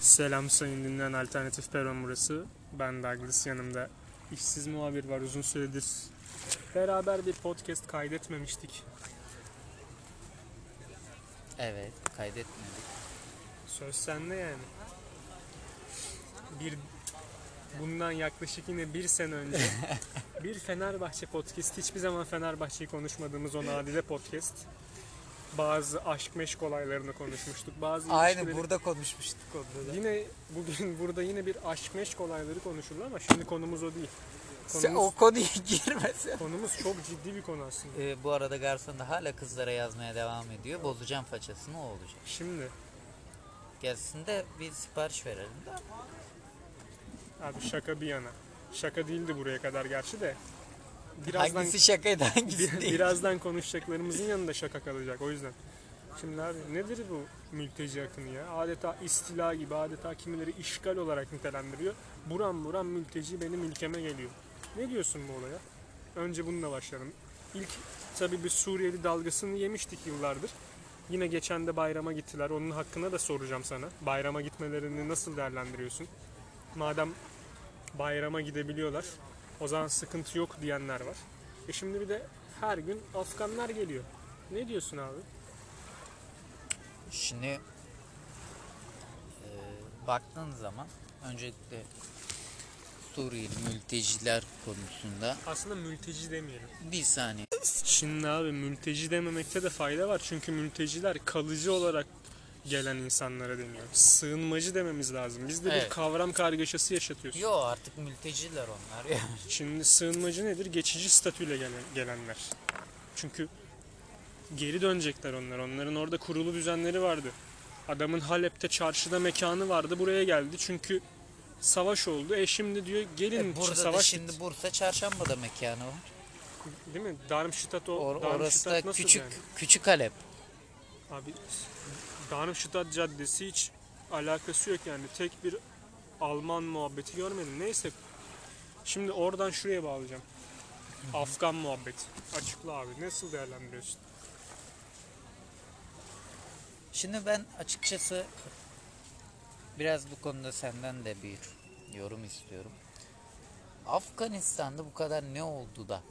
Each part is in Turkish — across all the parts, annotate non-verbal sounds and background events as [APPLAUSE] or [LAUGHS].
Selam sayın dinleyen Alternatif Peron burası. Ben Douglas yanımda işsiz muhabir var uzun süredir. Beraber bir podcast kaydetmemiştik. Evet, kaydetmedik. Söz sende yani. Bir bundan yaklaşık yine bir sene önce [LAUGHS] bir Fenerbahçe podcast hiçbir zaman Fenerbahçe'yi konuşmadığımız o nadide podcast. Bazı aşk meşk olaylarını konuşmuştuk. Bazı Aynı ilişkileri- burada konuşmuştuk onda da. Yine bugün burada yine bir aşk meşk olayları konuşuldu ama şimdi konumuz o değil. Sen Konumuz, o konuya [LAUGHS] girmesin. konumuz çok ciddi bir konu aslında. Ee, bu arada garson da hala kızlara yazmaya devam ediyor. Bozacağım façasını o olacak. Şimdi Gelsin de bir sipariş verelim de. abi şaka bir yana. Şaka değildi buraya kadar gerçi de. Birazdan Hangisi şakaydı hangisi bir- değil. birazdan konuşacaklarımızın yanında şaka kalacak o yüzden. Şimdi abi nedir bu mülteci akını ya? Adeta istila gibi, adeta kimileri işgal olarak nitelendiriyor. Buram buram mülteci benim ülkeme geliyor. Ne diyorsun bu olaya? Önce bununla başlayalım. İlk tabii bir Suriyeli dalgasını yemiştik yıllardır. Yine geçen de bayrama gittiler. Onun hakkında da soracağım sana. Bayrama gitmelerini nasıl değerlendiriyorsun? Madem bayrama gidebiliyorlar, o zaman sıkıntı yok diyenler var. E şimdi bir de her gün Afganlar geliyor. Ne diyorsun abi? Şimdi e, baktığın zaman öncelikle Suriyeli mülteciler konusunda Aslında mülteci demeyelim. bir saniye. Şimdi abi mülteci dememekte de fayda var. Çünkü mülteciler kalıcı olarak gelen insanlara deniyor. Sığınmacı dememiz lazım. Bizde bir Evet. kavram kargaşası yaşatıyorsun. Yo artık mülteciler onlar ya. [LAUGHS] Şimdi sığınmacı nedir? Geçici statüyle gelen, gelenler. Çünkü geri dönecekler onlar. Onların orada kurulu düzenleri vardı. Adamın Halep'te çarşıda mekanı vardı. Buraya geldi. Çünkü savaş oldu. E şimdi diyor gelin E, burada da savaş şimdi bit- Bursa Çarşamba'da mekanı var. Değil mi? Darmstadt o. Or- orası da nasıl küçük yani? küçük Halep. Abi Darmstadt Caddesi hiç alakası yok yani. Tek bir Alman muhabbeti görmedim. Neyse. Şimdi oradan şuraya bağlayacağım. Afgan muhabbeti. Açıkla abi. Nasıl değerlendiriyorsun? Şimdi ben açıkçası biraz bu konuda senden de bir yorum istiyorum. Afganistan'da bu kadar ne oldu da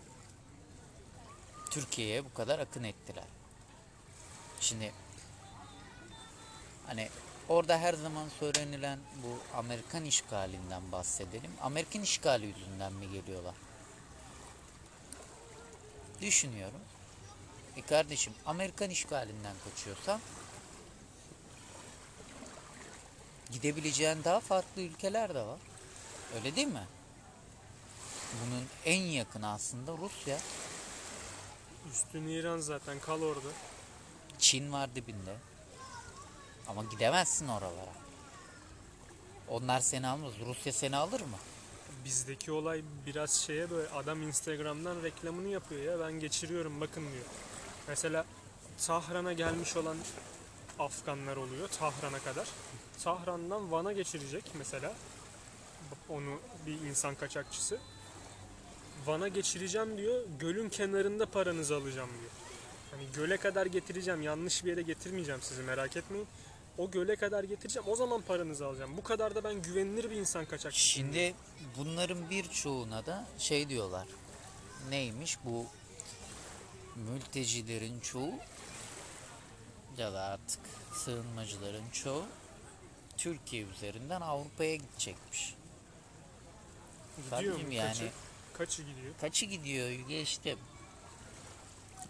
Türkiye'ye bu kadar akın ettiler? Şimdi hani orada her zaman söylenilen bu Amerikan işgalinden bahsedelim. Amerikan işgali yüzünden mi geliyorlar? Düşünüyorum. E kardeşim Amerikan işgalinden kaçıyorsan gidebileceğin daha farklı ülkeler de var. Öyle değil mi? Bunun en yakını aslında Rusya. Üstün İran zaten. Kal orada. Çin var dibinde. Ama gidemezsin oralara. Onlar seni almaz. Rusya seni alır mı? Bizdeki olay biraz şeye böyle adam Instagram'dan reklamını yapıyor ya. Ben geçiriyorum bakın diyor. Mesela Tahran'a gelmiş olan Afganlar oluyor Tahran'a kadar. Tahran'dan Van'a geçirecek mesela. Onu bir insan kaçakçısı. Van'a geçireceğim diyor. Gölün kenarında paranızı alacağım diyor. Hani göle kadar getireceğim. Yanlış bir yere getirmeyeceğim sizi merak etmeyin. O göle kadar getireceğim. O zaman paranızı alacağım. Bu kadar da ben güvenilir bir insan kaçakçısı. Şimdi bunların birçoğuna da şey diyorlar. Neymiş bu mültecilerin çoğu ya da artık sığınmacıların çoğu Türkiye üzerinden Avrupa'ya gidecekmiş. Gidiyor Tabii mu? yani Kaçı, kaçı gidiyor? kaçı gidiyor geçtim.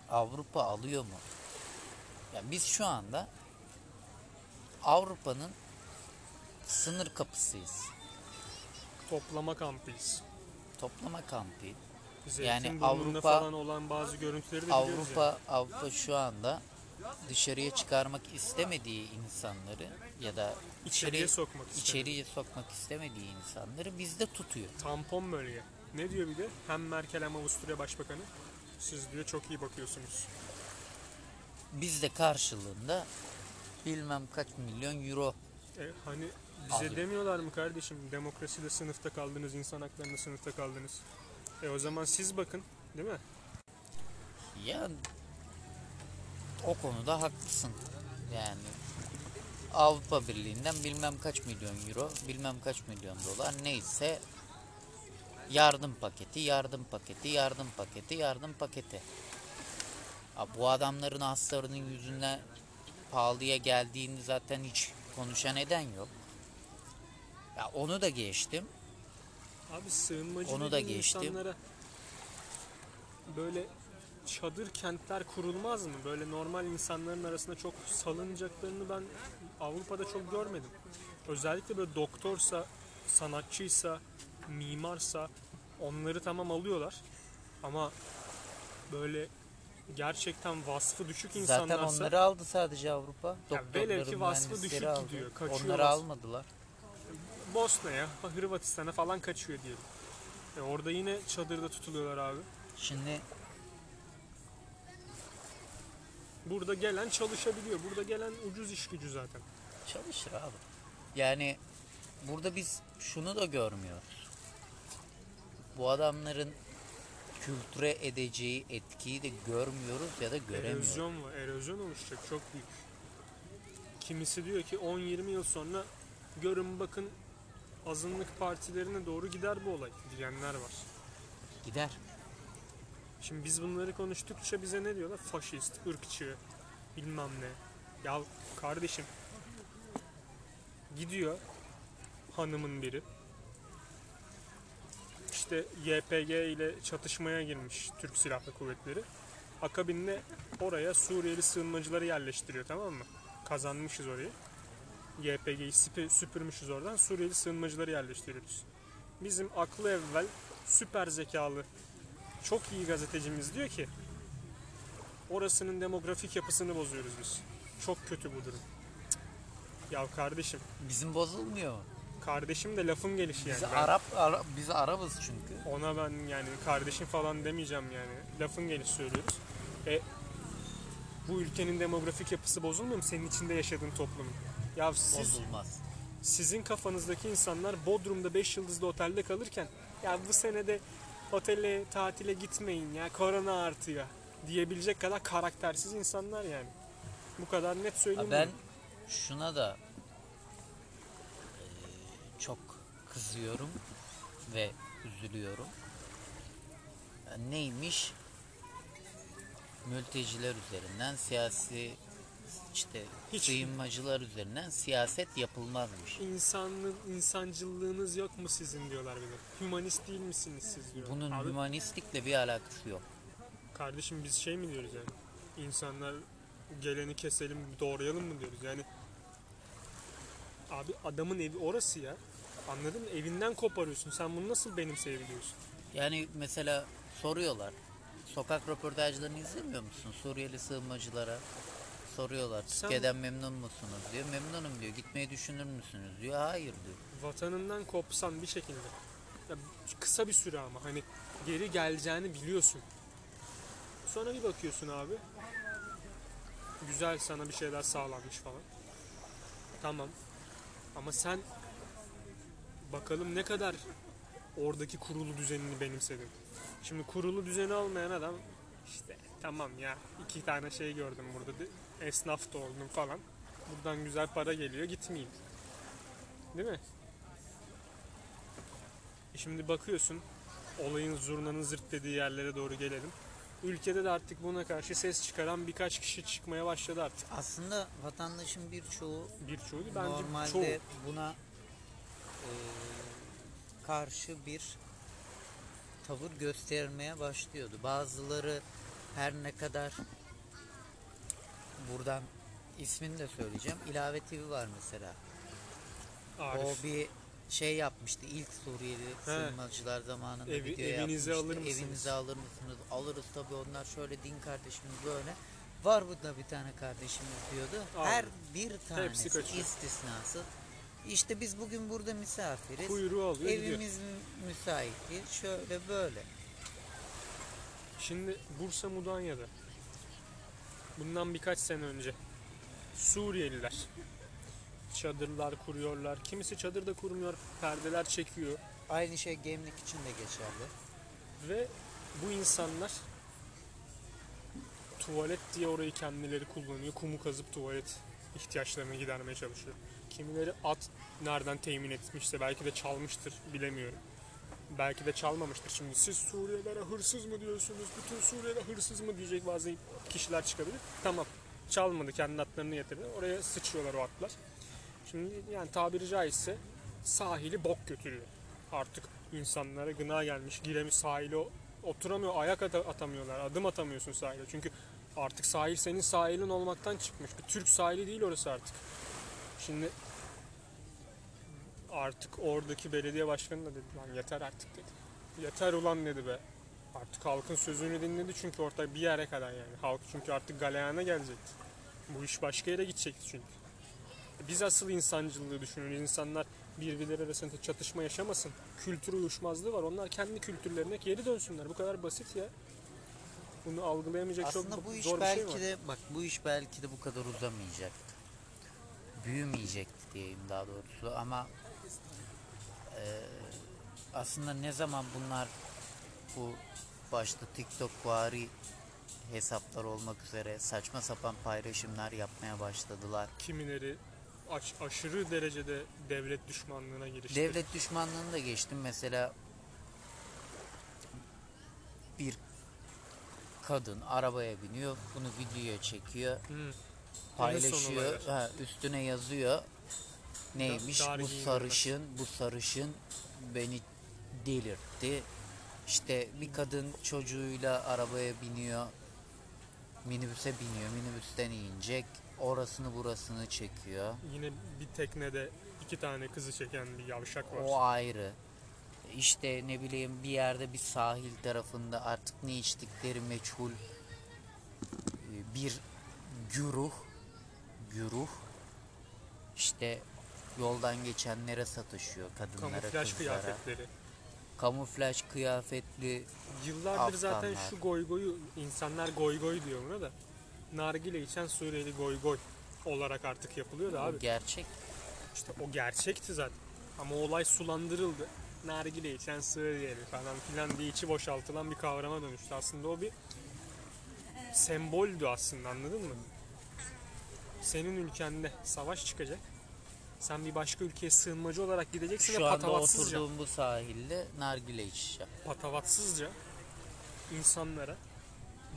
Avrupa alıyor mu? Ya biz şu anda Avrupa'nın sınır kapısıyız. Toplama kampıyız. Toplama kampı. Zeytinburnu'nda Avrupa- falan olan bazı görüntüleri de biliyoruz yani. Avrupa Avrupa şu anda dışarıya çıkarmak istemediği insanları ya da İçeriye içeri- sokmak istiyor. içeriye sokmak istemediği insanları bizde tutuyor. Tampon bölge. Ne diyor bir de? Hem Merkel hem Avusturya Başbakanı. Siz diyor çok iyi bakıyorsunuz. Biz de karşılığında bilmem kaç milyon euro E, hani bize Alıyor. demiyorlar mı kardeşim demokraside sınıfta kaldınız, insan haklarında sınıfta kaldınız. E o zaman siz bakın değil mi? ya o konuda haklısın. Yani Avrupa Birliği'nden bilmem kaç milyon euro, bilmem kaç milyon dolar neyse yardım paketi, yardım paketi, yardım paketi, yardım paketi. Bu adamların hastalarının yüzünden pahalıya geldiğini zaten hiç konuşan eden yok. Ya onu da geçtim. Abi sığınmacı Onu da geçtim. insanlara böyle çadır kentler kurulmaz mı? Böyle normal insanların arasında çok salınacaklarını ben Avrupa'da çok görmedim. Özellikle böyle doktorsa, sanatçıysa, mimarsa onları tamam alıyorlar. Ama böyle gerçekten vasfı düşük insanlarsa Zaten onları aldı sadece Avrupa. Ya velev ki vasfı düşük aldı. gidiyor, kaçıyor Onları vasfı. almadılar. Bosna'ya, Hırvatistan'a falan kaçıyor diyelim. E orada yine çadırda tutuluyorlar abi. Şimdi Burada gelen çalışabiliyor. Burada gelen ucuz iş gücü zaten. Çalışır abi. Yani burada biz şunu da görmüyoruz. Bu adamların kültüre edeceği etkiyi de görmüyoruz ya da göremiyoruz. Erozyon var. Erozyon oluşacak çok büyük. Kimisi diyor ki 10-20 yıl sonra görün bakın azınlık partilerine doğru gider bu olay diyenler var. Gider. Şimdi biz bunları konuştukça bize ne diyorlar? Faşist, ırkçı, bilmem ne. Ya kardeşim gidiyor hanımın biri işte YPG ile çatışmaya girmiş Türk Silahlı Kuvvetleri. Akabinde oraya Suriyeli sığınmacıları yerleştiriyor tamam mı? Kazanmışız orayı. YPG'yi süpü- süpürmüşüz oradan. Suriyeli sığınmacıları yerleştiriyoruz. Bizim aklı evvel süper zekalı çok iyi gazetecimiz diyor ki orasının demografik yapısını bozuyoruz biz. Çok kötü bu durum. Cık. Ya kardeşim, Bizim bozulmuyor. Kardeşim de lafın gelişi yani. Biz Ben Arap, Ara- biz Arabız çünkü. ona ben yani kardeşim falan demeyeceğim yani. Lafın gelişi söylüyoruz. E bu ülkenin demografik yapısı bozulmuyor mu senin içinde yaşadığın toplumun? Ya siz Bozulmaz. sizin kafanızdaki insanlar Bodrum'da 5 yıldızlı otelde kalırken ya bu senede otele tatile gitmeyin ya korona artıyor diyebilecek kadar karaktersiz insanlar yani. Bu kadar net Ha, söyleyeyim. Ben şuna da eee, çok kızıyorum ve üzülüyorum. Ya Neymiş? Mülteciler üzerinden siyasi işte Hiç- sığınmacılar üzerinden siyaset yapılmazmış. İnsanlı, insancılığınız yok mu sizin diyorlar bir de. Hümanist değil misiniz siz diyor. Bunun Abi, hümanistlikle bir alakası yok. kardeşim biz şey mi diyoruz yani? İnsanlar geleni keselim, doğrayalım mı diyoruz yani? Abi adamın evi orası ya. Anladın mı? Evinden koparıyorsun. Sen bunu nasıl benimseyebiliyorsun? Yani mesela soruyorlar. Sokak röportajlarını izlemiyor musun? Suriyeli sığınmacılara soruyorlar. Sen- Türkiye'den memnun musunuz diyor. Memnunum diyor. Gitmeyi düşünür müsünüz diyor. Hayır diyor. vatanından kopsan bir şekilde ya kısa bir süre ama hani geri geleceğini biliyorsun. Sonra bir bakıyorsun abi. Güzel sana bir şeyler sağlanmış falan. Tamam. Ama sen bakalım ne kadar oradaki kurulu düzenini benimsedin. Şimdi kurulu düzeni olmayan adam işte tamam ya iki tane şey gördüm burada esnaf da oldum falan. Buradan güzel para geliyor gitmeyeyim. Değil mi? E Şimdi bakıyorsun olayın zurnanın zırt dediği yerlere doğru gelelim. Ülkede de artık buna karşı ses çıkaran birkaç kişi çıkmaya başladı artık. Aslında vatandaşın birçoğu Birçoğu değil, bence normalde çoğu. buna karşı bir tavır göstermeye başlıyordu. Bazıları her ne kadar buradan ismini de söyleyeceğim. İlave TV var mesela. Arif. O bir şey yapmıştı ilk Suriyeli sığınmacılar zamanında Evi- video evinize yapmıştı. alır mısınız? Evinize alır mısınız? Alırız tabii onlar şöyle din kardeşimiz böyle. Var burada bir tane kardeşimiz diyordu. Abi, Her bir tanesi kaçıyor. İşte biz bugün burada misafiriz. Kuyruğu alıyor gidiyor. Evimiz mü- müsait değil. Şöyle böyle. Şimdi Bursa Mudanya'da bundan birkaç sene önce Suriyeliler çadırlar kuruyorlar. Kimisi çadırda kurmuyor, perdeler çekiyor Aynı şey gemlik için de geçerli. ve bu insanlar tuvalet diye orayı kendileri kullanıyor. Kumu kazıp tuvalet ihtiyaçlarını gidermeye çalışıyor. Kimileri at nereden temin etmişse belki de çalmıştır bilemiyorum. Belki de çalmamıştır. Şimdi siz Suriyelilere hırsız mı diyorsunuz? Bütün Suriyeliler hırsız mı diyecek bazı kişiler çıkabilir. Tamam. Çalmadı. Kendi atlarını getirdi. Oraya sıçıyorlar o atlar. Şimdi yani tabiri caizse sahili bok götürüyor. Artık insanlara gına gelmiş, giremiş sahile oturamıyor, ayak ata- atamıyorlar, adım atamıyorsun sahile. Çünkü artık sahil senin sahilin olmaktan çıkmış. Bir Türk sahili değil orası artık. Şimdi artık oradaki belediye başkanı da dedi lan yeter artık dedi. Yeter ulan dedi be. Artık halkın sözünü dinledi çünkü orta bir yere kadar yani. Halk çünkü artık galeyana gelecekti. Bu iş başka yere gidecekti çünkü. Biz asıl insancılığı düşünün. İnsanlar birbirleri arasında çatışma yaşamasın. Kültür uyuşmazlığı var. Onlar kendi kültürlerine geri dönsünler. Bu kadar basit ya. Bunu algılayamayacak Aslında çok bu iş zor bir şey belki var. de bak bu iş belki de bu kadar uzamayacaktı. Büyümeyecekti diyeyim daha doğrusu ama eee, aslında ne zaman bunlar bu başta TikTok vari hesaplar olmak üzere saçma sapan paylaşımlar yapmaya başladılar. Kimileri aş- aşırı derecede devlet düşmanlığına girişti. Devlet düşmanlığını da geçtim. Mesela bir kadın arabaya biniyor, bunu videoya çekiyor, Hı. Paylaşıyor, ha, üstüne yazıyor. Neymiş dar bu sarışın, bu sarışın beni delirtti. İşte bir kadın çocuğuyla arabaya biniyor, minibüse biniyor, minibüsten inecek, orasını burasını çekiyor. Yine bir teknede iki tane kızı çeken bir yavşak var. O ayrı. İşte ne bileyim bir yerde bir sahil tarafında artık ne içtikleri meçhul e, bir güruh güruh işte yoldan geçenlere satışıyor kadınlara Kamuflaj kızlara. kıyafetleri. Kamuflaj kıyafetli Yıllardır zaten Afganlar. şu goy goyu insanlar goy goy diyor buna da. Nargile içen Suriyeli goy goy olarak artık yapılıyor da abi. gerçek. İşte o gerçekti zaten. Ama olay sulandırıldı. Nargile içen Suriyeli falan filan diye içi boşaltılan bir kavrama dönüştü. Aslında o bir semboldü aslında anladın mı? Senin ülkende savaş çıkacak. Sen bir başka ülkeye sığınmacı olarak gideceksin Şu ve anda patavatsızca, oturduğum bu sahilde nargile içeceğim. patavatsızca insanlara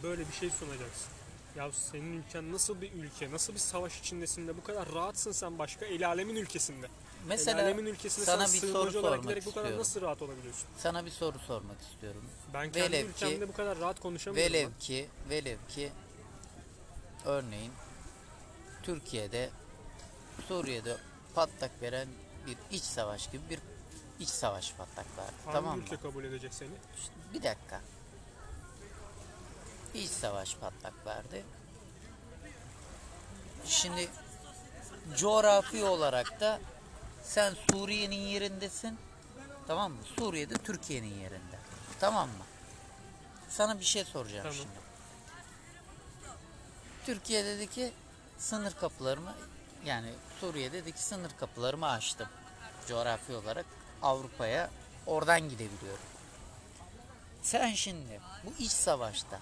böyle bir şey sunacaksın. Ya senin ülken nasıl bir ülke, nasıl bir savaş içindesin de bu kadar rahatsın sen başka el alemin ülkesinde. el Mesela alemin ülkesinde sana sen bir soru sığınmacı olarak sormak giderek bu kadar istiyorum. nasıl rahat olabiliyorsun? Sana bir soru sormak istiyorum. Ben kendi Velev ki- ülkemde bu kadar rahat konuşamıyorum. Velev lan. ki, velev ki örneğin Türkiye'de Suriye'de patlak veren bir iç savaş gibi bir iç savaş patlak verdi. Hangi tamam mı? ülke kabul edecek seni? İşte bir dakika. İç savaş patlak verdi. Şimdi coğrafi olarak da sen Suriye'nin yerindesin. Tamam mı? Suriye'de Türkiye'nin yerinde. Tamam mı? Sana bir şey soracağım Tamam. şimdi. Türkiye'deki sınır kapılarımı yani Suriye'deki sınır kapılarımı açtım. Coğrafi olarak Avrupa'ya oradan gidebiliyorum. Sen şimdi bu iç savaşta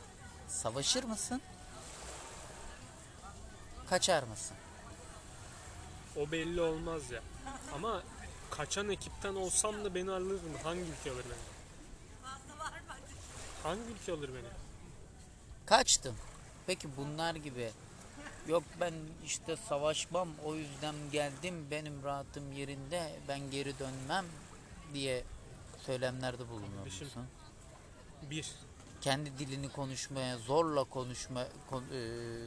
savaşır mısın? Kaçar mısın? O belli olmaz ya. Ama kaçan ekipten olsam da beni alır mı? Hangi ülke alır beni? Hangi ülke alır beni? Kaçtın. Peki bunlar gibi yok ben işte savaşmam o yüzden geldim benim rahatım yerinde ben geri dönmem diye söylemlerde bulunuyor Kardeşim. musun? Bir, Kendi dilini konuşmaya zorla konuşma kon- eee,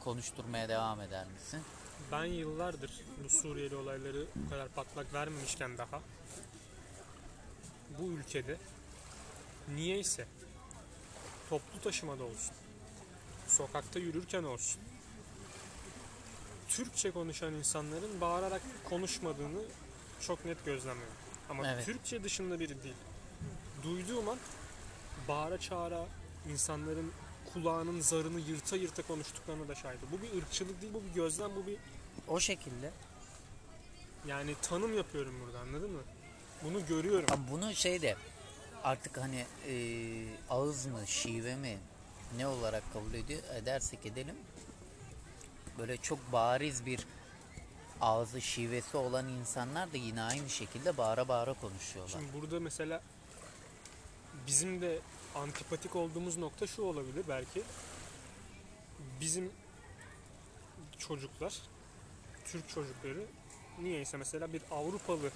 konuşturmaya devam eder misin? ben yıllardır bu Suriyeli olayları bu kadar patlak vermemişken daha bu ülkede niyeyse toplu taşımada olsun, sokakta yürürken olsun Türkçe konuşan insanların bağırarak konuşmadığını çok net gözlemliyorum. Ama Evet. Türkçe dışında biri değil. Duyduğum an bağıra çağıra insanların kulağının zarını yırta yırta konuştuklarına da şahidim. Bu bir ırkçılık değil, bu bir gözlem, bu bir O şekilde. yani tanım yapıyorum burada anladın mı? Bunu görüyorum. Ama bunu şey de artık hani eee, ağız mı şive mi ne olarak kabul ediyor edersek edelim böyle çok bariz bir ağzı şivesi olan insanlar da yine aynı şekilde bağıra bağıra konuşuyorlar. Şimdi burada mesela bizim de antipatik olduğumuz nokta şu olabilir belki. Bizim çocuklar, Türk çocukları niyeyse mesela bir Avrupalı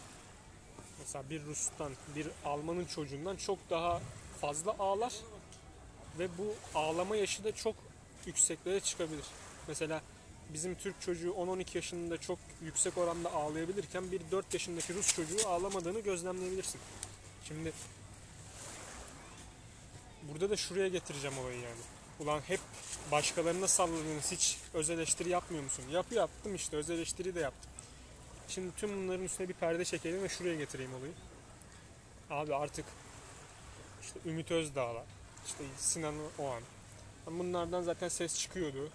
mesela bir Rus'tan, bir Alman'ın çocuğundan çok daha fazla ağlar ve bu ağlama yaşı da çok yükseklere çıkabilir. Mesela bizim Türk çocuğu 10-12 yaşında çok yüksek oranda ağlayabilirken bir 4 yaşındaki Rus çocuğu ağlamadığını gözlemleyebilirsin. Şimdi burada da şuraya getireceğim olayı yani. Ulan hep başkalarına salladınız hiç öz eleştiri yapmıyor musun? Yapı yaptım işte öz eleştiri de yaptım. Şimdi tüm bunların üstüne bir perde çekelim ve şuraya getireyim olayı. Abi artık işte Ümit Özdağ'la işte Sinan Oğan bunlardan zaten ses çıkıyordu.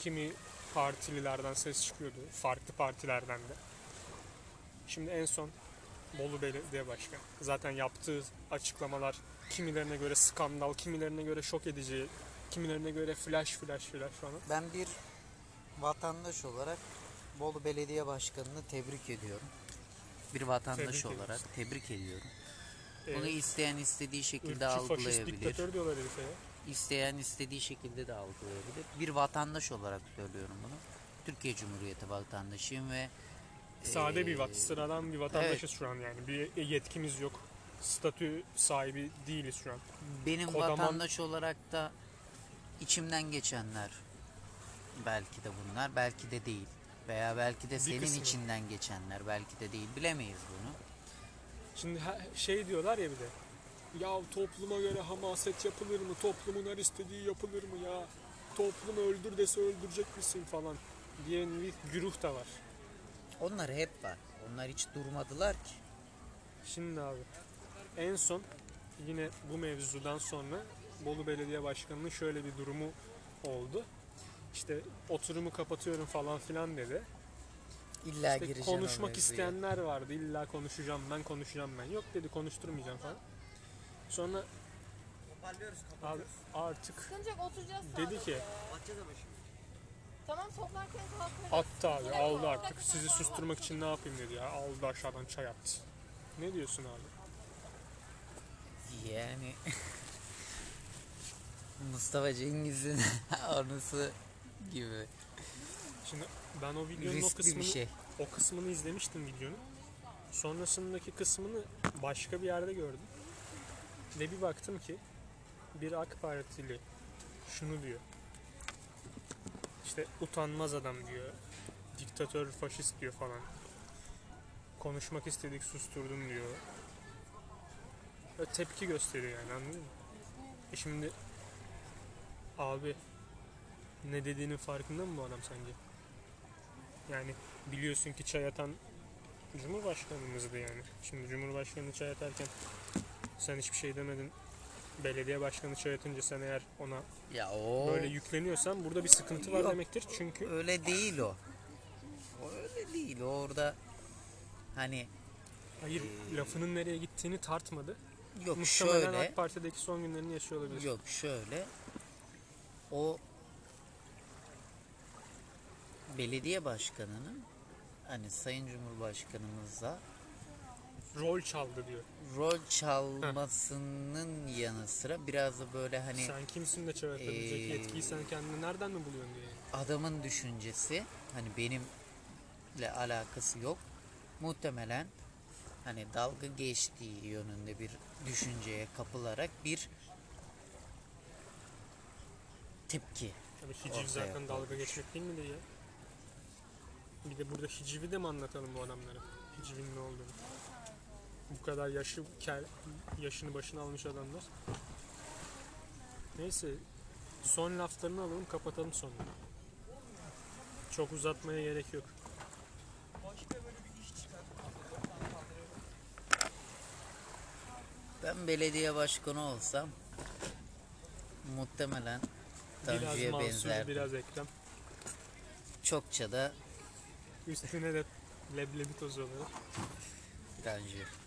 Kimi partililerden ses çıkıyordu. Farklı partilerden de. Şimdi en son Bolu Belediye Başkanı. Zaten yaptığı açıklamalar kimilerine göre skandal, kimilerine göre şok edici, kimilerine göre flash flash flash falan. Ben bir vatandaş olarak Bolu Belediye Başkanı'nı tebrik ediyorum. Bir vatandaş Tebrik olarak tebrik ediyorum. Bunu isteyen istediği şekilde faşist, algılayabilir. diktatör diyorlar herife ya. İsteyen istediği şekilde de algılayabilir. Bir vatandaş olarak söylüyorum bunu. Türkiye Cumhuriyeti vatandaşıyım ve Sade bir ee, vat, sıradan bir vatandaşız şu an yani. Bir yetkimiz yok. Statü sahibi değiliz şu an. benim Kodaman- vatandaş olarak da içimden geçenler belki de bunlar, belki de değil. Veya belki de senin kısmı. içinden geçenler, belki de değil. Bilemeyiz bunu. Şimdi şey diyorlar ya bir de. Ya topluma göre hamaset yapılır mı? Toplumun her istediği yapılır mı ya? Toplum öldür dese öldürecek misin falan diyen bir güruh da var. Onlar hep var. Onlar hiç durmadılar ki. Şimdi abi en son yine bu mevzudan sonra Bolu Belediye Başkanı'nın şöyle bir durumu oldu. İşte oturumu kapatıyorum falan filan dedi. İlla İşte gireceksin o konuşmak isteyenler vardı. İlla konuşacağım ben konuşacağım ben. Yok dedi konuşturmayacağım falan. Sonra abi artık Sıkıntı yok oturacağız dedi ki Tamam toplarken kalkarız. attı abi Yine aldı artık sizi susturmak için ne yapayım dedi ya. Aldı aşağıdan çay attı. Ne diyorsun abi? Yani [LAUGHS] Mustafa Cengiz'in [LAUGHS] anısı gibi Şimdi ben o videonun o riskli kısmını bir şey. o kısmını izlemiştim videonun. Sonrasındaki kısmını başka bir yerde gördüm. Ve bir baktım ki bir AK Partili şunu diyor. İşte utanmaz adam diyor. Diktatör, faşist diyor falan. Konuşmak istedik susturdum diyor. Ve tepki gösteriyor yani anladın mı? E şimdi abi ne dediğinin farkında mı bu adam sence? Yani biliyorsun ki çay atan Cumhurbaşkanımızdı yani. Şimdi Cumhurbaşkanı çay atarken sen hiçbir şey demedin. Belediye başkanı çay atınca sen eğer ona Ya o böyle yükleniyorsan burada bir sıkıntı var Yok. demektir. Çünkü öyle değil o. O öyle değil. O orada hani hayır lafının nereye gittiğini tartmadı. yok Muhtemelen şöyle AK Parti'deki son günlerini yaşıyor olabilir. yok şöyle o belediye başkanının hani Sayın Cumhurbaşkanımıza Rol çaldı diyor. rol çalmasının yanı sıra biraz da böyle hani sen kimsin de çay atabilecek Ee, yetkiyi sen kendini nereden mi buluyorsun diye. adamın düşüncesi hani benimle alakası yok. Muhtemelen hani dalga geçtiği yönünde bir düşünceye kapılarak bir tepki. Tabii hiciv zaten dalga koymuş. geçmek değil midir ya? Bir de burada hicivi de mi anlatalım bu adamlara? Hicivin ne olduğunu. Bu kadar yaşı kel, yaşını başına almış adamlar. Neyse son laflarını alalım kapatalım sonra. Çok uzatmaya gerek yok. Ben belediye başkanı olsam muhtemelen Biraz Tanju'ya Mansur, benzer. biraz Ekrem. Çokça da Üstüne de leblebi tozu olarak. Tanju.